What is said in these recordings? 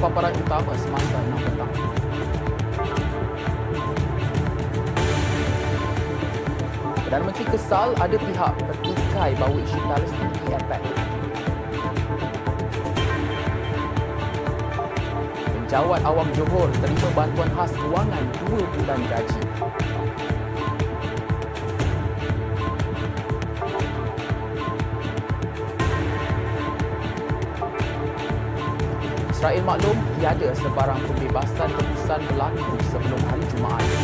paparan utama semasa 6 petang. Perdana Menteri kesal ada pihak bertikai bahawa isu Palestin di APEC. Penjawat awam Johor terima bantuan khas kewangan 2 bulan gaji. Israel maklum tiada sebarang pembebasan tebusan berlaku sebelum hari Jumaat.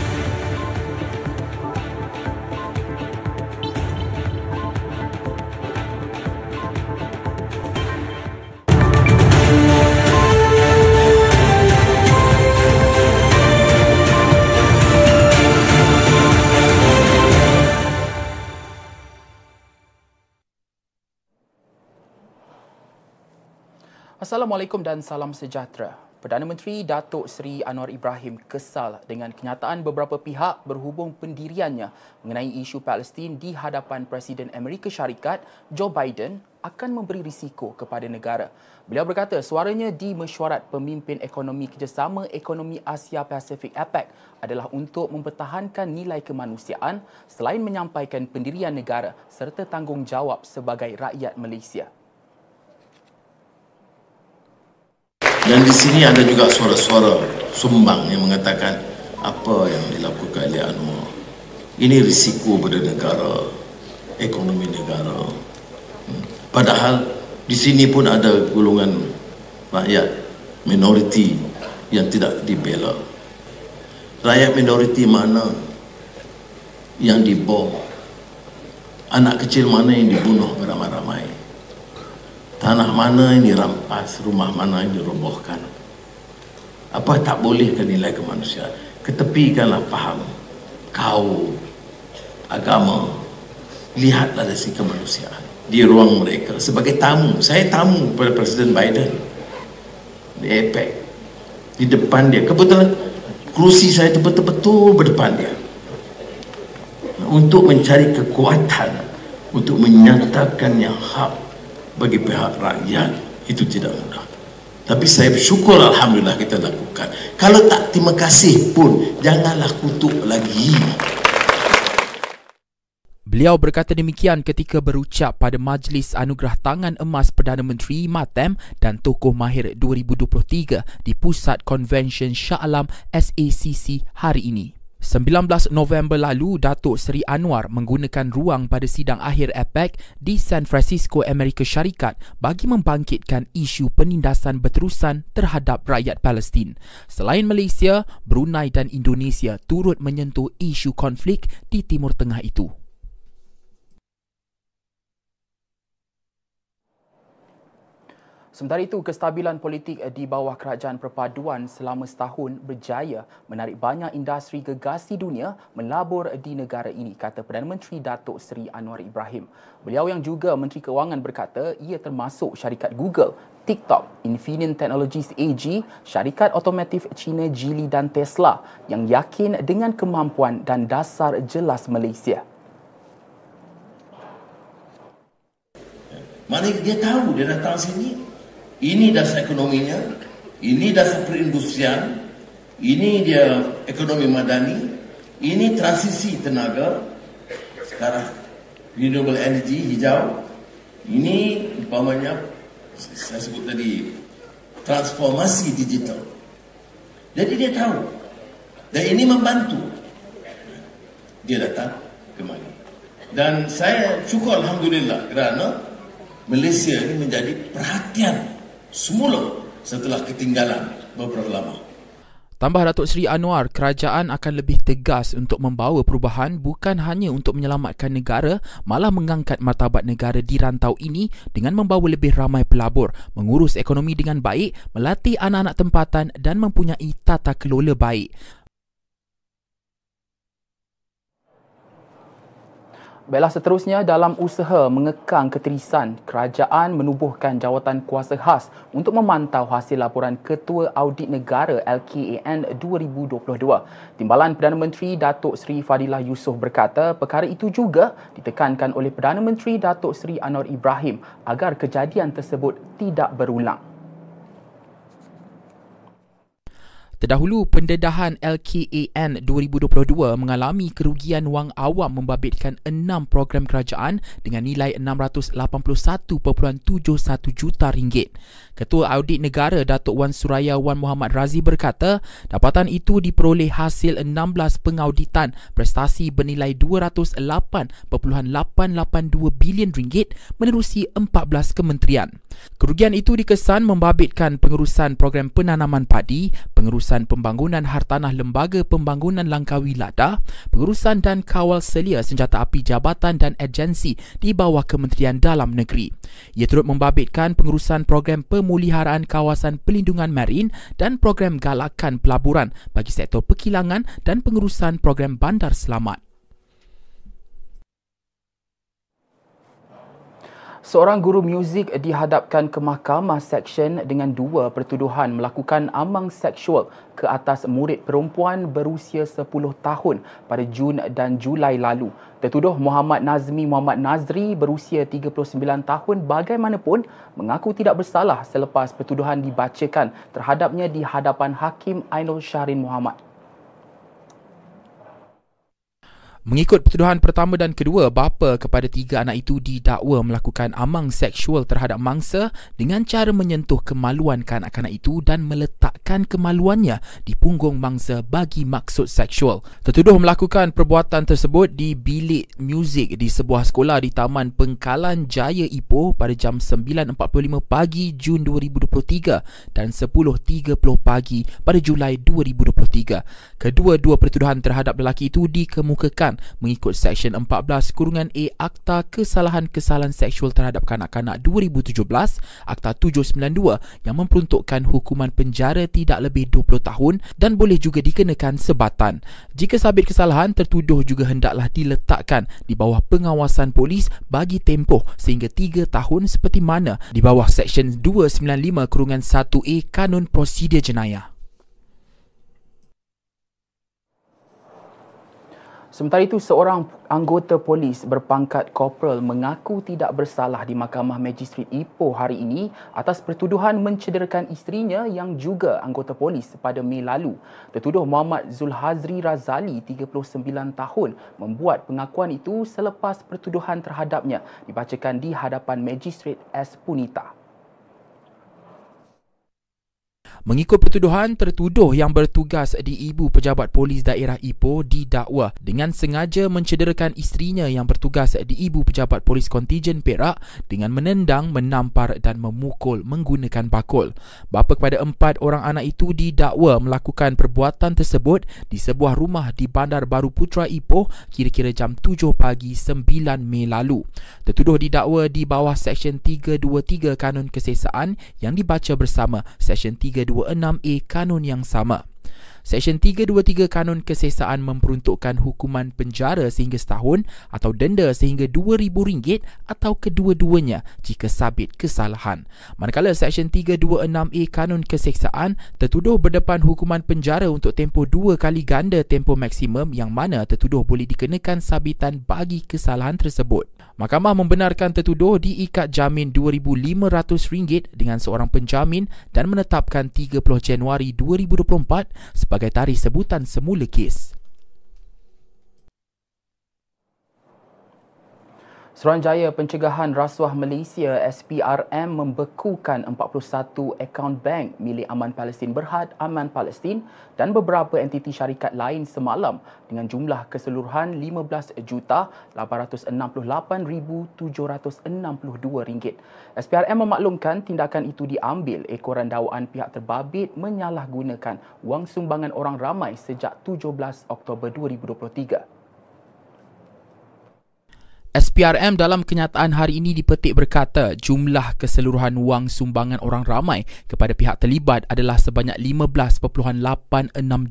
Assalamualaikum dan salam sejahtera. Perdana Menteri Datuk Seri Anwar Ibrahim kesal dengan kenyataan beberapa pihak berhubung pendiriannya mengenai isu Palestin di hadapan Presiden Amerika Syarikat Joe Biden akan memberi risiko kepada negara. Beliau berkata suaranya di mesyuarat pemimpin ekonomi kerjasama ekonomi Asia Pasifik APEC adalah untuk mempertahankan nilai kemanusiaan selain menyampaikan pendirian negara serta tanggungjawab sebagai rakyat Malaysia. Dan di sini ada juga suara-suara sumbang yang mengatakan apa yang dilakukan oleh Anwar. Ini risiko pada negara, ekonomi negara. Hmm. Padahal di sini pun ada golongan rakyat minoriti yang tidak dibela. Rakyat minoriti mana yang dibom? Anak kecil mana yang dibunuh beramai-ramai? Tanah mana yang dirampas, rumah mana yang dirobohkan. Apa tak boleh ke nilai kemanusiaan? Ketepikanlah faham. Kau, agama, lihatlah dari kemanusiaan. Di ruang mereka. Sebagai tamu, saya tamu pada Presiden Biden. Di APEC. Di depan dia. Kebetulan, kerusi saya itu betul-betul berdepan dia. Untuk mencari kekuatan. Untuk menyatakan yang hak bagi pihak rakyat itu tidak mudah. Tapi saya bersyukur Alhamdulillah kita lakukan. Kalau tak terima kasih pun, janganlah kutuk lagi. Beliau berkata demikian ketika berucap pada Majlis Anugerah Tangan Emas Perdana Menteri Matem dan Tokoh Mahir 2023 di Pusat Convention Shah Alam SACC hari ini. 19 November lalu, Datuk Seri Anwar menggunakan ruang pada sidang akhir APEC di San Francisco, Amerika Syarikat bagi membangkitkan isu penindasan berterusan terhadap rakyat Palestin. Selain Malaysia, Brunei dan Indonesia turut menyentuh isu konflik di Timur Tengah itu. Sementara itu, kestabilan politik di bawah kerajaan perpaduan selama setahun berjaya menarik banyak industri gegasi dunia melabur di negara ini, kata Perdana Menteri Datuk Seri Anwar Ibrahim. Beliau yang juga Menteri Kewangan berkata ia termasuk syarikat Google, TikTok, Infineon Technologies AG, syarikat otomotif China Geely dan Tesla yang yakin dengan kemampuan dan dasar jelas Malaysia. Mana dia tahu dia datang sini ini dasar ekonominya, ini dasar perindustrian, ini dia ekonomi madani, ini transisi tenaga, sekarang renewable energy hijau, ini umpamanya saya sebut tadi transformasi digital. Jadi dia tahu dan ini membantu. Dia datang kemari. Dan saya syukur Alhamdulillah kerana Malaysia ini menjadi perhatian semula setelah ketinggalan beberapa lama. Tambah Datuk Seri Anwar, kerajaan akan lebih tegas untuk membawa perubahan bukan hanya untuk menyelamatkan negara, malah mengangkat martabat negara di rantau ini dengan membawa lebih ramai pelabur, mengurus ekonomi dengan baik, melatih anak-anak tempatan dan mempunyai tata kelola baik. Baiklah seterusnya dalam usaha mengekang keterisan, kerajaan menubuhkan jawatan kuasa khas untuk memantau hasil laporan Ketua Audit Negara LKAN 2022. Timbalan Perdana Menteri Datuk Seri Fadilah Yusof berkata perkara itu juga ditekankan oleh Perdana Menteri Datuk Seri Anwar Ibrahim agar kejadian tersebut tidak berulang. Terdahulu, pendedahan LKAN 2022 mengalami kerugian wang awam membabitkan enam program kerajaan dengan nilai 681.71 juta ringgit. Ketua Audit Negara Datuk Wan Suraya Wan Muhammad Razi berkata, dapatan itu diperoleh hasil 16 pengauditan prestasi bernilai 208.882 bilion ringgit menerusi 14 kementerian. Kerugian itu dikesan membabitkan pengurusan program penanaman padi, pengurusan pengurusan pembangunan hartanah lembaga pembangunan Langkawi Lada, pengurusan dan kawal selia senjata api jabatan dan agensi di bawah Kementerian Dalam Negeri. Ia turut membabitkan pengurusan program pemuliharaan kawasan pelindungan marin dan program galakan pelaburan bagi sektor perkilangan dan pengurusan program bandar selamat. Seorang guru muzik dihadapkan ke mahkamah seksyen dengan dua pertuduhan melakukan amang seksual ke atas murid perempuan berusia 10 tahun pada Jun dan Julai lalu. Tertuduh Muhammad Nazmi Muhammad Nazri berusia 39 tahun bagaimanapun mengaku tidak bersalah selepas pertuduhan dibacakan terhadapnya di hadapan Hakim Ainul Syahrin Muhammad. Mengikut pertuduhan pertama dan kedua, bapa kepada tiga anak itu didakwa melakukan amang seksual terhadap mangsa dengan cara menyentuh kemaluan kanak-kanak itu dan meletakkan kemaluannya di punggung mangsa bagi maksud seksual. Tertuduh melakukan perbuatan tersebut di bilik muzik di sebuah sekolah di Taman Pengkalan Jaya Ipoh pada jam 9.45 pagi Jun 2023 dan 10.30 pagi pada Julai 2023. Kedua-dua pertuduhan terhadap lelaki itu dikemukakan mengikut Seksyen 14 kurungan A Akta Kesalahan-Kesalahan Seksual Terhadap Kanak-Kanak 2017, Akta 792 yang memperuntukkan hukuman penjara tidak lebih 20 tahun dan boleh juga dikenakan sebatan. Jika sabit kesalahan, tertuduh juga hendaklah diletakkan di bawah pengawasan polis bagi tempoh sehingga 3 tahun seperti mana di bawah Seksyen 295 kurungan 1A Kanun Prosedur Jenayah. Sementara itu, seorang anggota polis berpangkat korporal mengaku tidak bersalah di Mahkamah Magistrat Ipoh hari ini atas pertuduhan mencederakan isterinya yang juga anggota polis pada Mei lalu. Tertuduh Muhammad Zulhazri Razali, 39 tahun, membuat pengakuan itu selepas pertuduhan terhadapnya dibacakan di hadapan Magistrat S. Punita. Mengikut pertuduhan, tertuduh yang bertugas di Ibu Pejabat Polis Daerah Ipoh didakwa dengan sengaja mencederakan isterinya yang bertugas di Ibu Pejabat Polis Kontijen Perak dengan menendang, menampar dan memukul menggunakan bakul. Bapa kepada empat orang anak itu didakwa melakukan perbuatan tersebut di sebuah rumah di Bandar Baru Putra Ipoh kira-kira jam 7 pagi 9 Mei lalu. Tertuduh didakwa di bawah Seksyen 323 Kanun Kesesaan yang dibaca bersama Seksyen 3 26A kanun yang sama. Seksyen 323 Kanun Kesesaan memperuntukkan hukuman penjara sehingga setahun atau denda sehingga RM2,000 atau kedua-duanya jika sabit kesalahan. Manakala Seksyen 326A Kanun Kesesaan tertuduh berdepan hukuman penjara untuk tempoh dua kali ganda tempoh maksimum yang mana tertuduh boleh dikenakan sabitan bagi kesalahan tersebut. Mahkamah membenarkan tertuduh diikat jamin RM2,500 dengan seorang penjamin dan menetapkan 30 Januari 2024 sebagai tarikh sebutan semula kes. Suruhanjaya Pencegahan Rasuah Malaysia SPRM membekukan 41 akaun bank milik Aman Palestin Berhad Aman Palestin dan beberapa entiti syarikat lain semalam dengan jumlah keseluruhan RM15,888,762. SPRM memaklumkan tindakan itu diambil ekoran dakwaan pihak terbabit menyalahgunakan wang sumbangan orang ramai sejak 17 Oktober 2023. SPRM dalam kenyataan hari ini dipetik berkata jumlah keseluruhan wang sumbangan orang ramai kepada pihak terlibat adalah sebanyak 15.86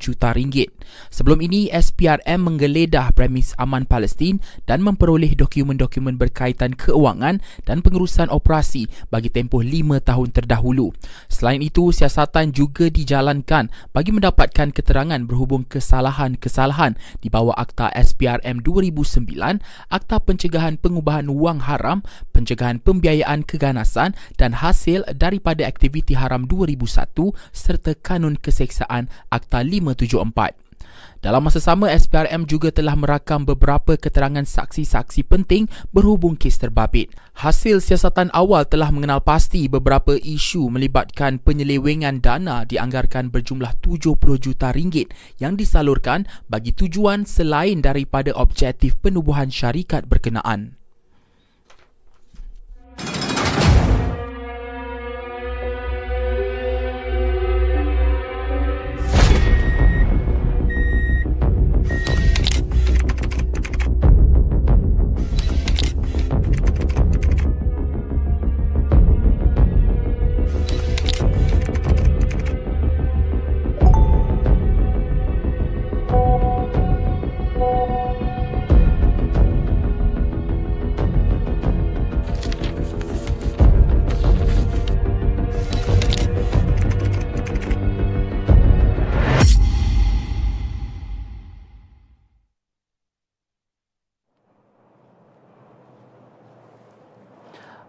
juta ringgit. Sebelum ini, SPRM menggeledah premis aman Palestin dan memperoleh dokumen-dokumen berkaitan keuangan dan pengurusan operasi bagi tempoh 5 tahun terdahulu. Selain itu, siasatan juga dijalankan bagi mendapatkan keterangan berhubung kesalahan-kesalahan di bawah Akta SPRM 2009, Akta Pencegahan pencegahan pengubahan wang haram, pencegahan pembiayaan keganasan dan hasil daripada aktiviti haram 2001 serta kanun keseksaan Akta 574. Dalam masa sama, SPRM juga telah merakam beberapa keterangan saksi-saksi penting berhubung kes terbabit. Hasil siasatan awal telah mengenal pasti beberapa isu melibatkan penyelewengan dana dianggarkan berjumlah 70 juta ringgit yang disalurkan bagi tujuan selain daripada objektif penubuhan syarikat berkenaan.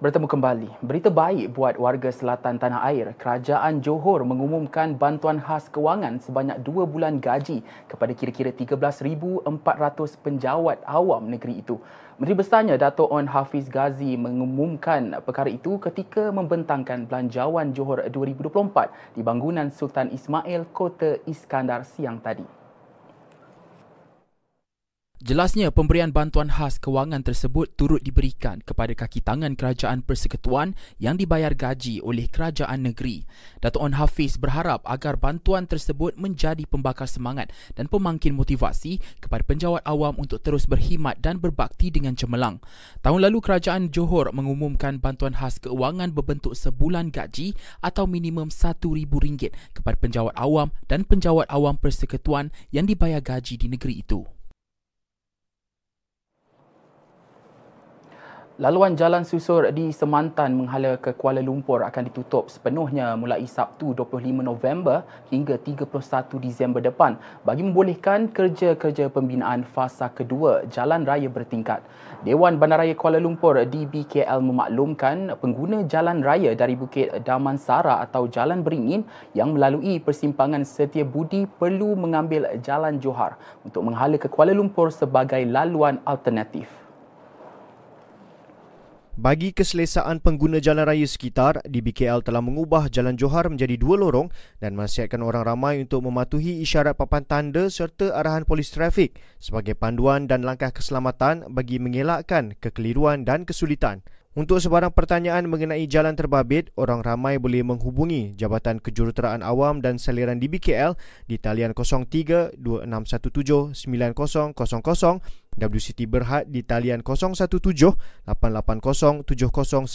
Bertemu kembali. Berita baik buat warga selatan tanah air. Kerajaan Johor mengumumkan bantuan khas kewangan sebanyak 2 bulan gaji kepada kira-kira 13,400 penjawat awam negeri itu. Menteri Besarnya Dato' On Hafiz Ghazi mengumumkan perkara itu ketika membentangkan belanjawan Johor 2024 di bangunan Sultan Ismail Kota Iskandar siang tadi. Jelasnya pemberian bantuan khas kewangan tersebut turut diberikan kepada kaki tangan kerajaan persekutuan yang dibayar gaji oleh kerajaan negeri. Dato' On Hafiz berharap agar bantuan tersebut menjadi pembakar semangat dan pemangkin motivasi kepada penjawat awam untuk terus berkhidmat dan berbakti dengan cemerlang. Tahun lalu kerajaan Johor mengumumkan bantuan khas kewangan berbentuk sebulan gaji atau minimum RM1,000 kepada penjawat awam dan penjawat awam persekutuan yang dibayar gaji di negeri itu. Laluan jalan susur di Semantan menghala ke Kuala Lumpur akan ditutup sepenuhnya mulai Sabtu 25 November hingga 31 Disember depan bagi membolehkan kerja-kerja pembinaan fasa kedua jalan raya bertingkat. Dewan Bandaraya Kuala Lumpur DBKL memaklumkan pengguna jalan raya dari Bukit Damansara atau Jalan Beringin yang melalui persimpangan Setia Budi perlu mengambil Jalan Johar untuk menghala ke Kuala Lumpur sebagai laluan alternatif. Bagi keselesaan pengguna jalan raya sekitar, DBKL telah mengubah Jalan Johar menjadi dua lorong dan menasihatkan orang ramai untuk mematuhi isyarat papan tanda serta arahan polis trafik sebagai panduan dan langkah keselamatan bagi mengelakkan kekeliruan dan kesulitan. Untuk sebarang pertanyaan mengenai jalan terbabit, orang ramai boleh menghubungi Jabatan Kejuruteraan Awam dan Saliran DBKL di talian 03 2617 9000 WCT Berhad di talian 017 880 7090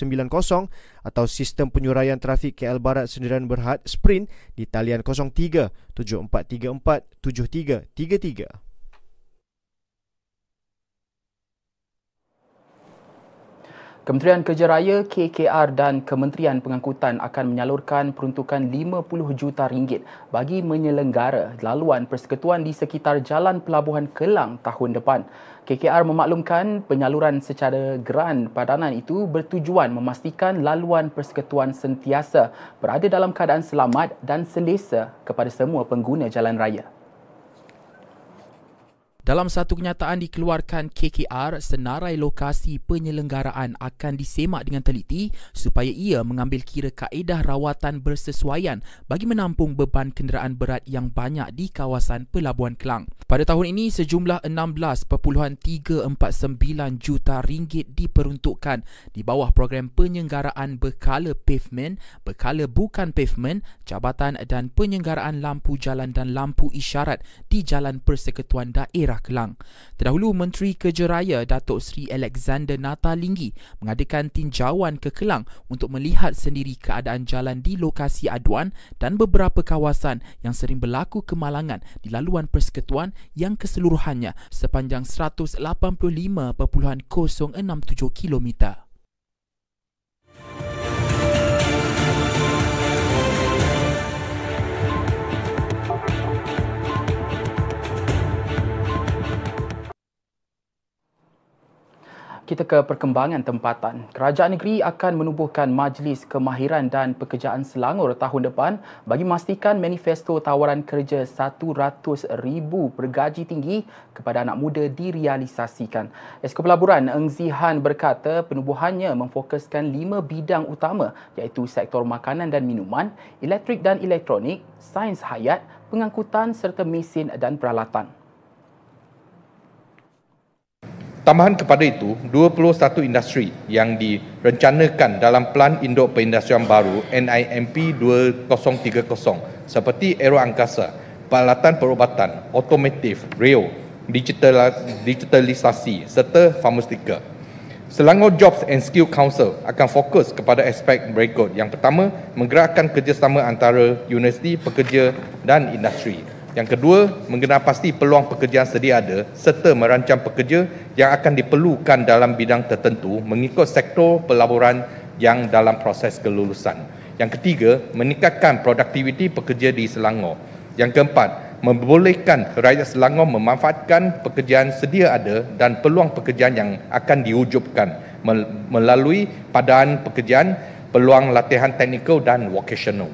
atau Sistem Penyuraian Trafik KL Barat Sendirian Berhad Sprint di talian 03 7434 7333. Kementerian Kerja Raya, KKR dan Kementerian Pengangkutan akan menyalurkan peruntukan 50 juta ringgit bagi menyelenggara laluan persekutuan di sekitar Jalan Pelabuhan Kelang tahun depan. KKR memaklumkan penyaluran secara geran padanan itu bertujuan memastikan laluan persekutuan sentiasa berada dalam keadaan selamat dan selesa kepada semua pengguna jalan raya. Dalam satu kenyataan dikeluarkan KKR, senarai lokasi penyelenggaraan akan disemak dengan teliti supaya ia mengambil kira kaedah rawatan bersesuaian bagi menampung beban kenderaan berat yang banyak di kawasan Pelabuhan Kelang. Pada tahun ini, sejumlah 16.349 juta ringgit diperuntukkan di bawah program penyelenggaraan berkala pavement, berkala bukan pavement, jabatan dan penyelenggaraan lampu jalan dan lampu isyarat di Jalan Persekutuan Daerah Daerah Kelang. Terdahulu Menteri Kerja Raya Datuk Seri Alexander Natalinggi mengadakan tinjauan ke Kelang untuk melihat sendiri keadaan jalan di lokasi aduan dan beberapa kawasan yang sering berlaku kemalangan di laluan persekutuan yang keseluruhannya sepanjang 185.067 kilometer. Kita ke perkembangan tempatan. Kerajaan negeri akan menubuhkan Majlis Kemahiran dan Pekerjaan Selangor tahun depan bagi memastikan manifesto tawaran kerja 100,000 bergaji tinggi kepada anak muda direalisasikan. Esko Pelaburan Eng Zihan berkata penubuhannya memfokuskan lima bidang utama iaitu sektor makanan dan minuman, elektrik dan elektronik, sains hayat, pengangkutan serta mesin dan peralatan. Tambahan kepada itu, 21 industri yang direncanakan dalam Pelan Induk Perindustrian Baru NIMP 2030 seperti aeroangkasa, peralatan perubatan, otomotif, rail, digital, digitalisasi serta farmastika. Selangor Jobs and Skill Council akan fokus kepada aspek berikut. Yang pertama, menggerakkan kerjasama antara universiti, pekerja dan industri. Yang kedua, mengenal pasti peluang pekerjaan sedia ada serta merancang pekerja yang akan diperlukan dalam bidang tertentu mengikut sektor pelaburan yang dalam proses kelulusan. Yang ketiga, meningkatkan produktiviti pekerja di Selangor. Yang keempat, membolehkan rakyat Selangor memanfaatkan pekerjaan sedia ada dan peluang pekerjaan yang akan diwujudkan melalui padaan pekerjaan, peluang latihan teknikal dan vocational.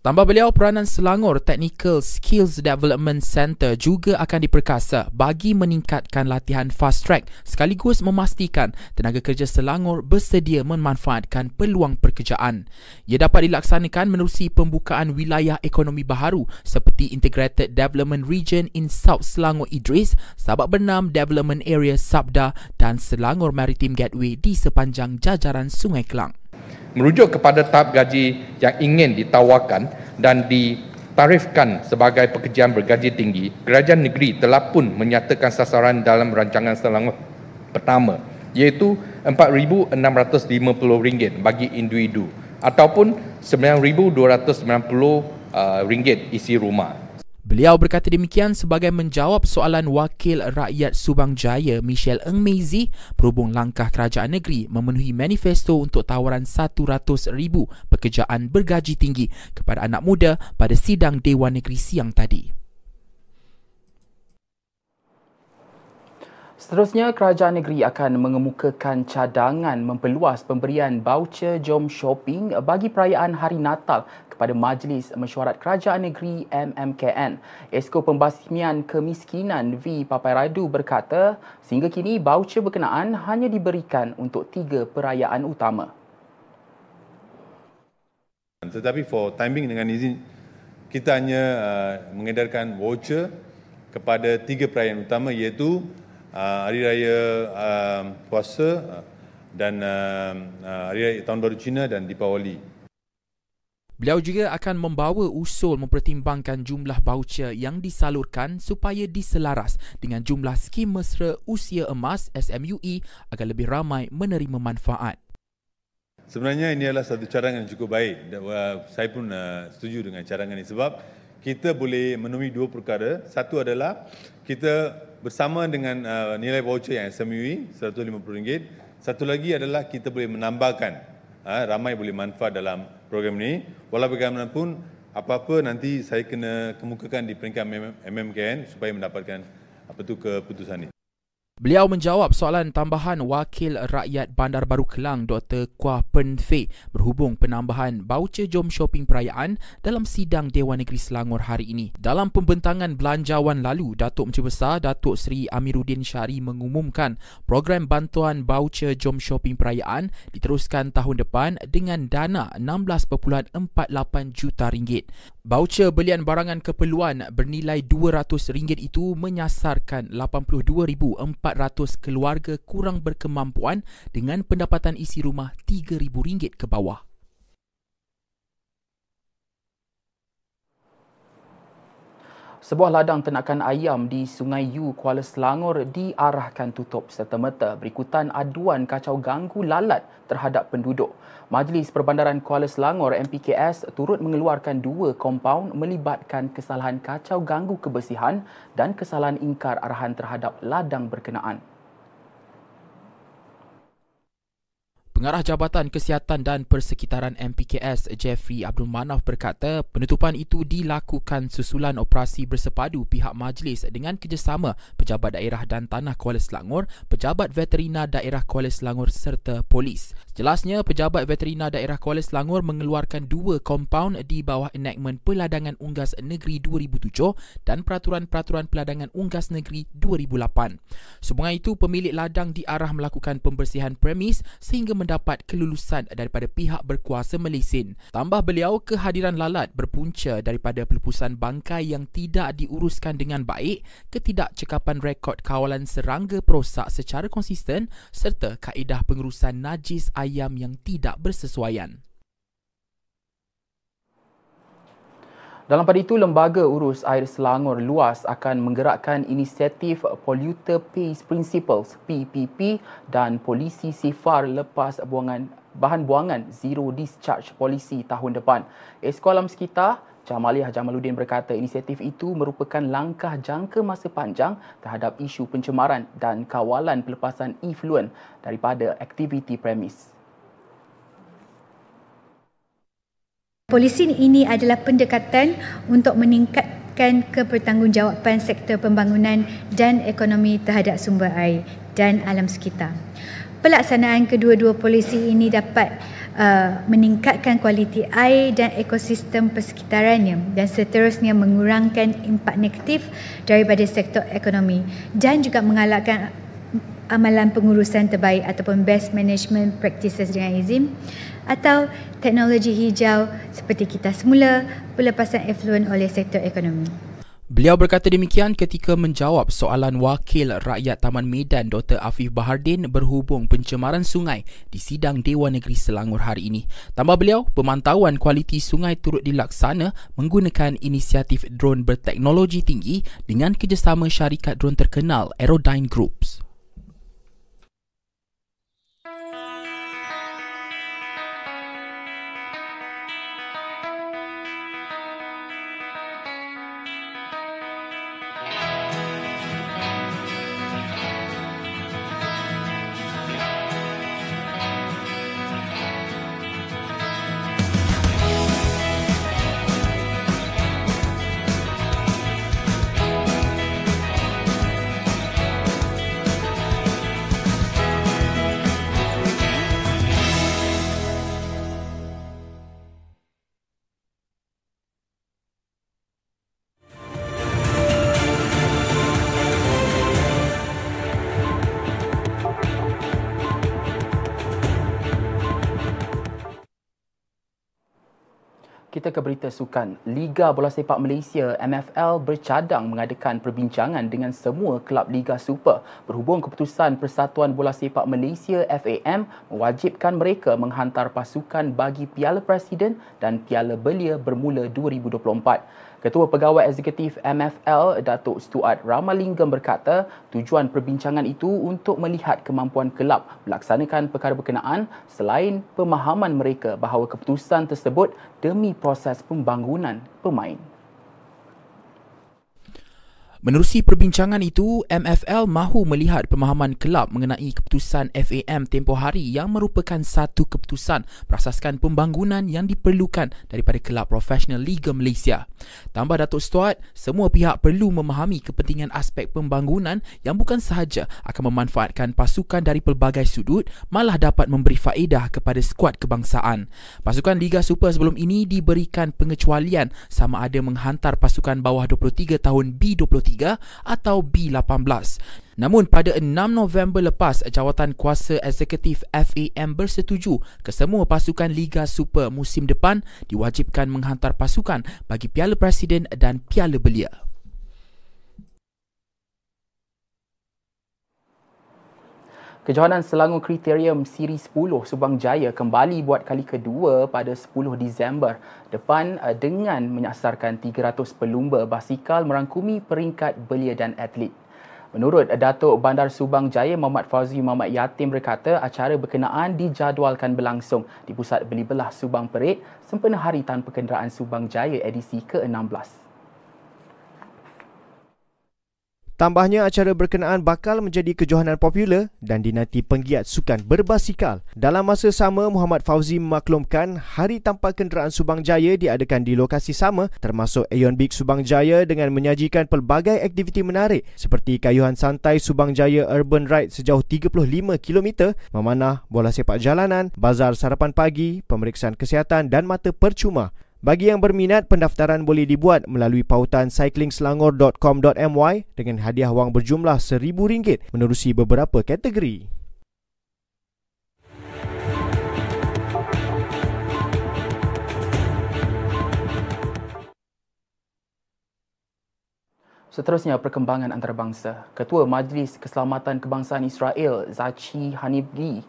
Tambah beliau, peranan Selangor Technical Skills Development Center juga akan diperkasa bagi meningkatkan latihan fast track sekaligus memastikan tenaga kerja Selangor bersedia memanfaatkan peluang pekerjaan. Ia dapat dilaksanakan menerusi pembukaan wilayah ekonomi baharu seperti Integrated Development Region in South Selangor Idris, Sabak Bernam Development Area Sabda dan Selangor Maritime Gateway di sepanjang jajaran Sungai Kelang merujuk kepada tahap gaji yang ingin ditawarkan dan ditarifkan sebagai pekerjaan bergaji tinggi, kerajaan negeri telah pun menyatakan sasaran dalam rancangan Selangor pertama iaitu RM4,650 bagi individu ataupun RM9,290 uh, isi rumah. Beliau berkata demikian sebagai menjawab soalan Wakil Rakyat Subang Jaya Michelle Eng Meizi berhubung langkah kerajaan negeri memenuhi manifesto untuk tawaran 100,000 pekerjaan bergaji tinggi kepada anak muda pada sidang Dewan Negeri siang tadi. Seterusnya, kerajaan negeri akan mengemukakan cadangan memperluas pemberian baucer jom shopping bagi perayaan Hari Natal kepada Majlis Mesyuarat Kerajaan Negeri MMKN. Esko Pembasmian Kemiskinan V. Papai Radu berkata, sehingga kini baucer berkenaan hanya diberikan untuk tiga perayaan utama. Tetapi for timing dengan izin, kita hanya uh, mengedarkan voucher kepada tiga perayaan utama iaitu uh, Hari Raya uh, Puasa uh, dan uh, uh, Hari Raya Tahun Baru Cina dan Deepawali. Beliau juga akan membawa usul mempertimbangkan jumlah baucer yang disalurkan supaya diselaras dengan jumlah skim mesra usia emas SMUE agar lebih ramai menerima manfaat. Sebenarnya ini adalah satu cadangan yang cukup baik. Uh, saya pun uh, setuju dengan cadangan ini sebab kita boleh menemui dua perkara. Satu adalah kita bersama dengan uh, nilai voucher yang SMUE RM150. Satu lagi adalah kita boleh menambahkan ramai boleh manfaat dalam program ini. Walau bagaimanapun apa-apa nanti saya kena kemukakan di peringkat MMKN supaya mendapatkan apa tu keputusan ini. Beliau menjawab soalan tambahan Wakil Rakyat Bandar Baru Kelang Dr. Kuah Pen Fei berhubung penambahan baucer jom shopping perayaan dalam sidang Dewan Negeri Selangor hari ini. Dalam pembentangan belanjawan lalu, Datuk Menteri Besar Datuk Seri Amiruddin Syari mengumumkan program bantuan baucer jom shopping perayaan diteruskan tahun depan dengan dana 16.48 juta ringgit. Baucer belian barangan keperluan bernilai RM200 itu menyasarkan 82,400 keluarga kurang berkemampuan dengan pendapatan isi rumah RM3,000 ke bawah. Sebuah ladang ternakan ayam di Sungai Yu, Kuala Selangor diarahkan tutup serta-merta berikutan aduan kacau ganggu lalat terhadap penduduk. Majlis Perbandaran Kuala Selangor MPKS turut mengeluarkan dua kompaun melibatkan kesalahan kacau ganggu kebersihan dan kesalahan ingkar arahan terhadap ladang berkenaan. Pengarah Jabatan Kesihatan dan Persekitaran MPKS Jeffrey Abdul Manaf berkata penutupan itu dilakukan susulan operasi bersepadu pihak majlis dengan kerjasama Pejabat Daerah dan Tanah Kuala Selangor, Pejabat Veterina Daerah Kuala Selangor serta polis. Jelasnya, Pejabat Veterina Daerah Kuala Selangor mengeluarkan dua kompaun di bawah enactment Peladangan Unggas Negeri 2007 dan Peraturan-Peraturan Peladangan Unggas Negeri 2008. Sebenarnya itu, pemilik ladang diarah melakukan pembersihan premis sehingga mendapat kelulusan daripada pihak berkuasa Melisin. Tambah beliau, kehadiran lalat berpunca daripada pelepusan bangkai yang tidak diuruskan dengan baik, ketidakcekapan rekod kawalan serangga perosak secara konsisten serta kaedah pengurusan najis ayam yang tidak bersesuaian. Dalam pada itu, Lembaga Urus Air Selangor Luas akan menggerakkan inisiatif Polluter Pays Principles PPP dan polisi sifar lepas buangan bahan buangan Zero Discharge Policy tahun depan. Esko Alam Sekitar Jamaliah Jamaluddin berkata inisiatif itu merupakan langkah jangka masa panjang terhadap isu pencemaran dan kawalan pelepasan efluent daripada aktiviti premis. Polisi ini adalah pendekatan untuk meningkatkan kebertanggungjawaban sektor pembangunan dan ekonomi terhadap sumber air dan alam sekitar. Pelaksanaan kedua-dua polisi ini dapat uh, meningkatkan kualiti air dan ekosistem persekitarannya dan seterusnya mengurangkan impak negatif daripada sektor ekonomi dan juga mengalahkan amalan pengurusan terbaik ataupun best management practices dengan izin atau teknologi hijau seperti kita semula pelepasan efluen oleh sektor ekonomi. Beliau berkata demikian ketika menjawab soalan Wakil Rakyat Taman Medan Dr. Afif Bahardin berhubung pencemaran sungai di sidang Dewan Negeri Selangor hari ini. Tambah beliau, pemantauan kualiti sungai turut dilaksana menggunakan inisiatif drone berteknologi tinggi dengan kerjasama syarikat drone terkenal Aerodyne Groups. Kita ke berita sukan. Liga Bola Sepak Malaysia MFL bercadang mengadakan perbincangan dengan semua kelab Liga Super berhubung keputusan Persatuan Bola Sepak Malaysia FAM mewajibkan mereka menghantar pasukan bagi Piala Presiden dan Piala Belia bermula 2024. Ketua Pegawai Eksekutif MFL, Datuk Stuart Ramalingam berkata, tujuan perbincangan itu untuk melihat kemampuan kelab melaksanakan perkara berkenaan selain pemahaman mereka bahawa keputusan tersebut demi proses pembangunan pemain. Menerusi perbincangan itu, MFL mahu melihat pemahaman kelab mengenai keputusan FAM tempoh hari yang merupakan satu keputusan berasaskan pembangunan yang diperlukan daripada kelab profesional Liga Malaysia. Tambah Datuk Stuart, semua pihak perlu memahami kepentingan aspek pembangunan yang bukan sahaja akan memanfaatkan pasukan dari pelbagai sudut, malah dapat memberi faedah kepada skuad kebangsaan. Pasukan Liga Super sebelum ini diberikan pengecualian sama ada menghantar pasukan bawah 23 tahun B23 atau B18. Namun pada 6 November lepas, jawatan kuasa eksekutif FAM bersetuju kesemua pasukan Liga Super musim depan diwajibkan menghantar pasukan bagi Piala Presiden dan Piala Belia. Kejohanan Selangor Kriterium Siri 10 Subang Jaya kembali buat kali kedua pada 10 Disember depan eh, dengan menyasarkan 300 pelumba basikal merangkumi peringkat belia dan atlet. Menurut Datuk Bandar Subang Jaya Muhammad Fauzi Muhammad Yatim berkata acara berkenaan dijadualkan berlangsung di Pusat Beli Belah Subang Perit sempena Hari Tanpa Kenderaan Subang Jaya edisi ke-16. Tambahnya acara berkenaan bakal menjadi kejohanan popular dan dinanti penggiat sukan berbasikal. Dalam masa sama, Muhammad Fauzi memaklumkan Hari Tanpa Kenderaan Subang Jaya diadakan di lokasi sama termasuk Aeon Big Subang Jaya dengan menyajikan pelbagai aktiviti menarik seperti kayuhan santai Subang Jaya Urban Ride sejauh 35 km, memanah bola sepak jalanan, bazar sarapan pagi, pemeriksaan kesihatan dan mata percuma. Bagi yang berminat, pendaftaran boleh dibuat melalui pautan cyclingselangor.com.my dengan hadiah wang berjumlah RM1,000 menerusi beberapa kategori. Seterusnya perkembangan antarabangsa. Ketua Majlis Keselamatan Kebangsaan Israel Zachi Hanibgi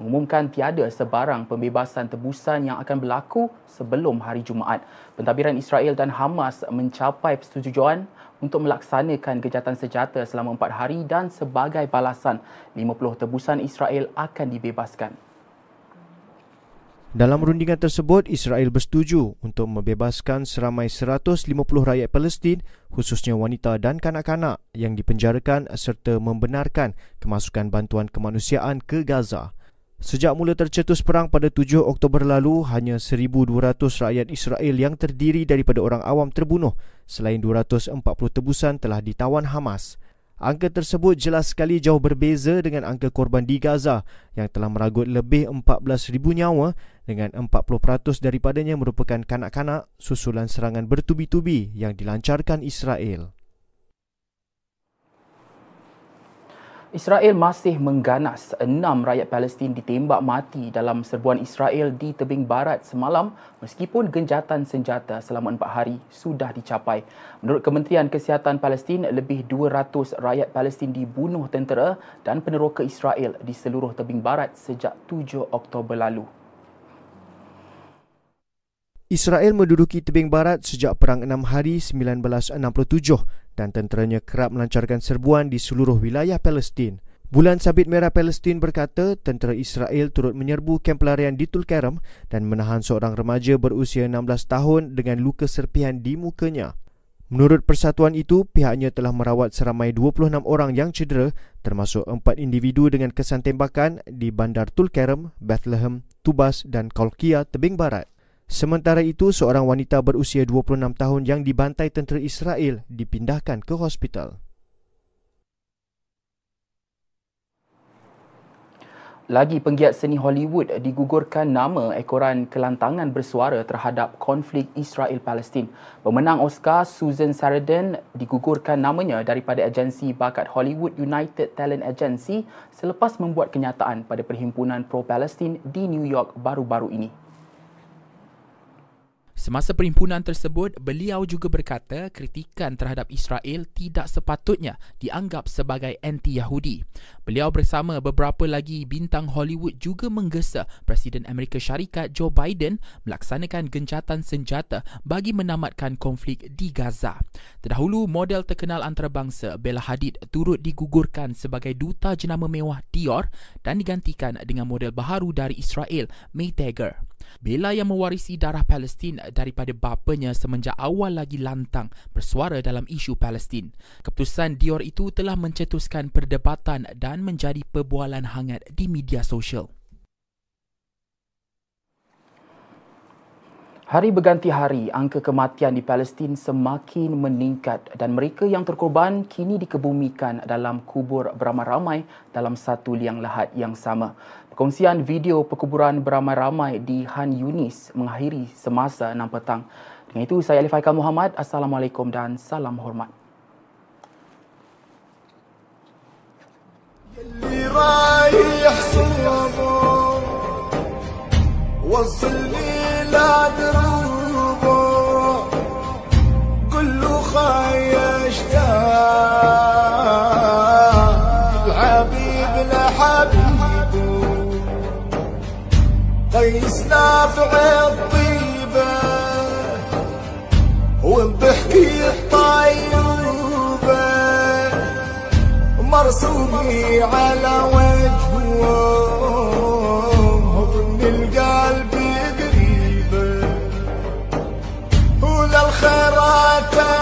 mengumumkan tiada sebarang pembebasan tebusan yang akan berlaku sebelum hari Jumaat. Pentadbiran Israel dan Hamas mencapai persetujuan untuk melaksanakan kejahatan senjata selama empat hari dan sebagai balasan 50 tebusan Israel akan dibebaskan. Dalam rundingan tersebut, Israel bersetuju untuk membebaskan seramai 150 rakyat Palestin, khususnya wanita dan kanak-kanak yang dipenjarakan serta membenarkan kemasukan bantuan kemanusiaan ke Gaza. Sejak mula tercetus perang pada 7 Oktober lalu, hanya 1,200 rakyat Israel yang terdiri daripada orang awam terbunuh selain 240 tebusan telah ditawan Hamas. Angka tersebut jelas sekali jauh berbeza dengan angka korban di Gaza yang telah meragut lebih 14,000 nyawa dengan 40% daripadanya merupakan kanak-kanak susulan serangan bertubi-tubi yang dilancarkan Israel. Israel masih mengganas enam rakyat Palestin ditembak mati dalam serbuan Israel di tebing barat semalam meskipun genjatan senjata selama empat hari sudah dicapai. Menurut Kementerian Kesihatan Palestin, lebih 200 rakyat Palestin dibunuh tentera dan peneroka Israel di seluruh tebing barat sejak 7 Oktober lalu. Israel menduduki tebing barat sejak Perang Enam Hari 1967 dan tenteranya kerap melancarkan serbuan di seluruh wilayah Palestin. Bulan Sabit Merah Palestin berkata tentera Israel turut menyerbu kamp pelarian di Tulkarem dan menahan seorang remaja berusia 16 tahun dengan luka serpihan di mukanya. Menurut persatuan itu, pihaknya telah merawat seramai 26 orang yang cedera termasuk empat individu dengan kesan tembakan di Bandar Tulkarem, Bethlehem, Tubas dan Kolkia, Tebing Barat. Sementara itu, seorang wanita berusia 26 tahun yang dibantai tentera Israel dipindahkan ke hospital. Lagi penggiat seni Hollywood digugurkan nama ekoran kelantangan bersuara terhadap konflik Israel-Palestin. Pemenang Oscar Susan Sarandon digugurkan namanya daripada agensi bakat Hollywood United Talent Agency selepas membuat kenyataan pada perhimpunan pro-Palestin di New York baru-baru ini. Semasa perhimpunan tersebut, beliau juga berkata kritikan terhadap Israel tidak sepatutnya dianggap sebagai anti-Yahudi. Beliau bersama beberapa lagi bintang Hollywood juga menggesa Presiden Amerika Syarikat Joe Biden melaksanakan gencatan senjata bagi menamatkan konflik di Gaza. Terdahulu, model terkenal antarabangsa Bella Hadid turut digugurkan sebagai duta jenama mewah Dior dan digantikan dengan model baharu dari Israel, May Tagger. Bella yang mewarisi darah Palestin daripada bapanya semenjak awal lagi lantang bersuara dalam isu Palestin. Keputusan Dior itu telah mencetuskan perdebatan dan menjadi perbualan hangat di media sosial. Hari berganti hari, angka kematian di Palestin semakin meningkat dan mereka yang terkorban kini dikebumikan dalam kubur beramai-ramai dalam satu liang lahat yang sama. Perkongsian video perkuburan beramai-ramai di Han Yunis mengakhiri semasa 6 petang. Dengan itu, saya Alif Haikal Muhammad. Assalamualaikum dan salam hormat. اللي وصلني لدروبه قل له خيشته الحبيب لحبيبه قيس نافع الطيبة. وبحكي الطيوبه مرسومي على وجهه. my power.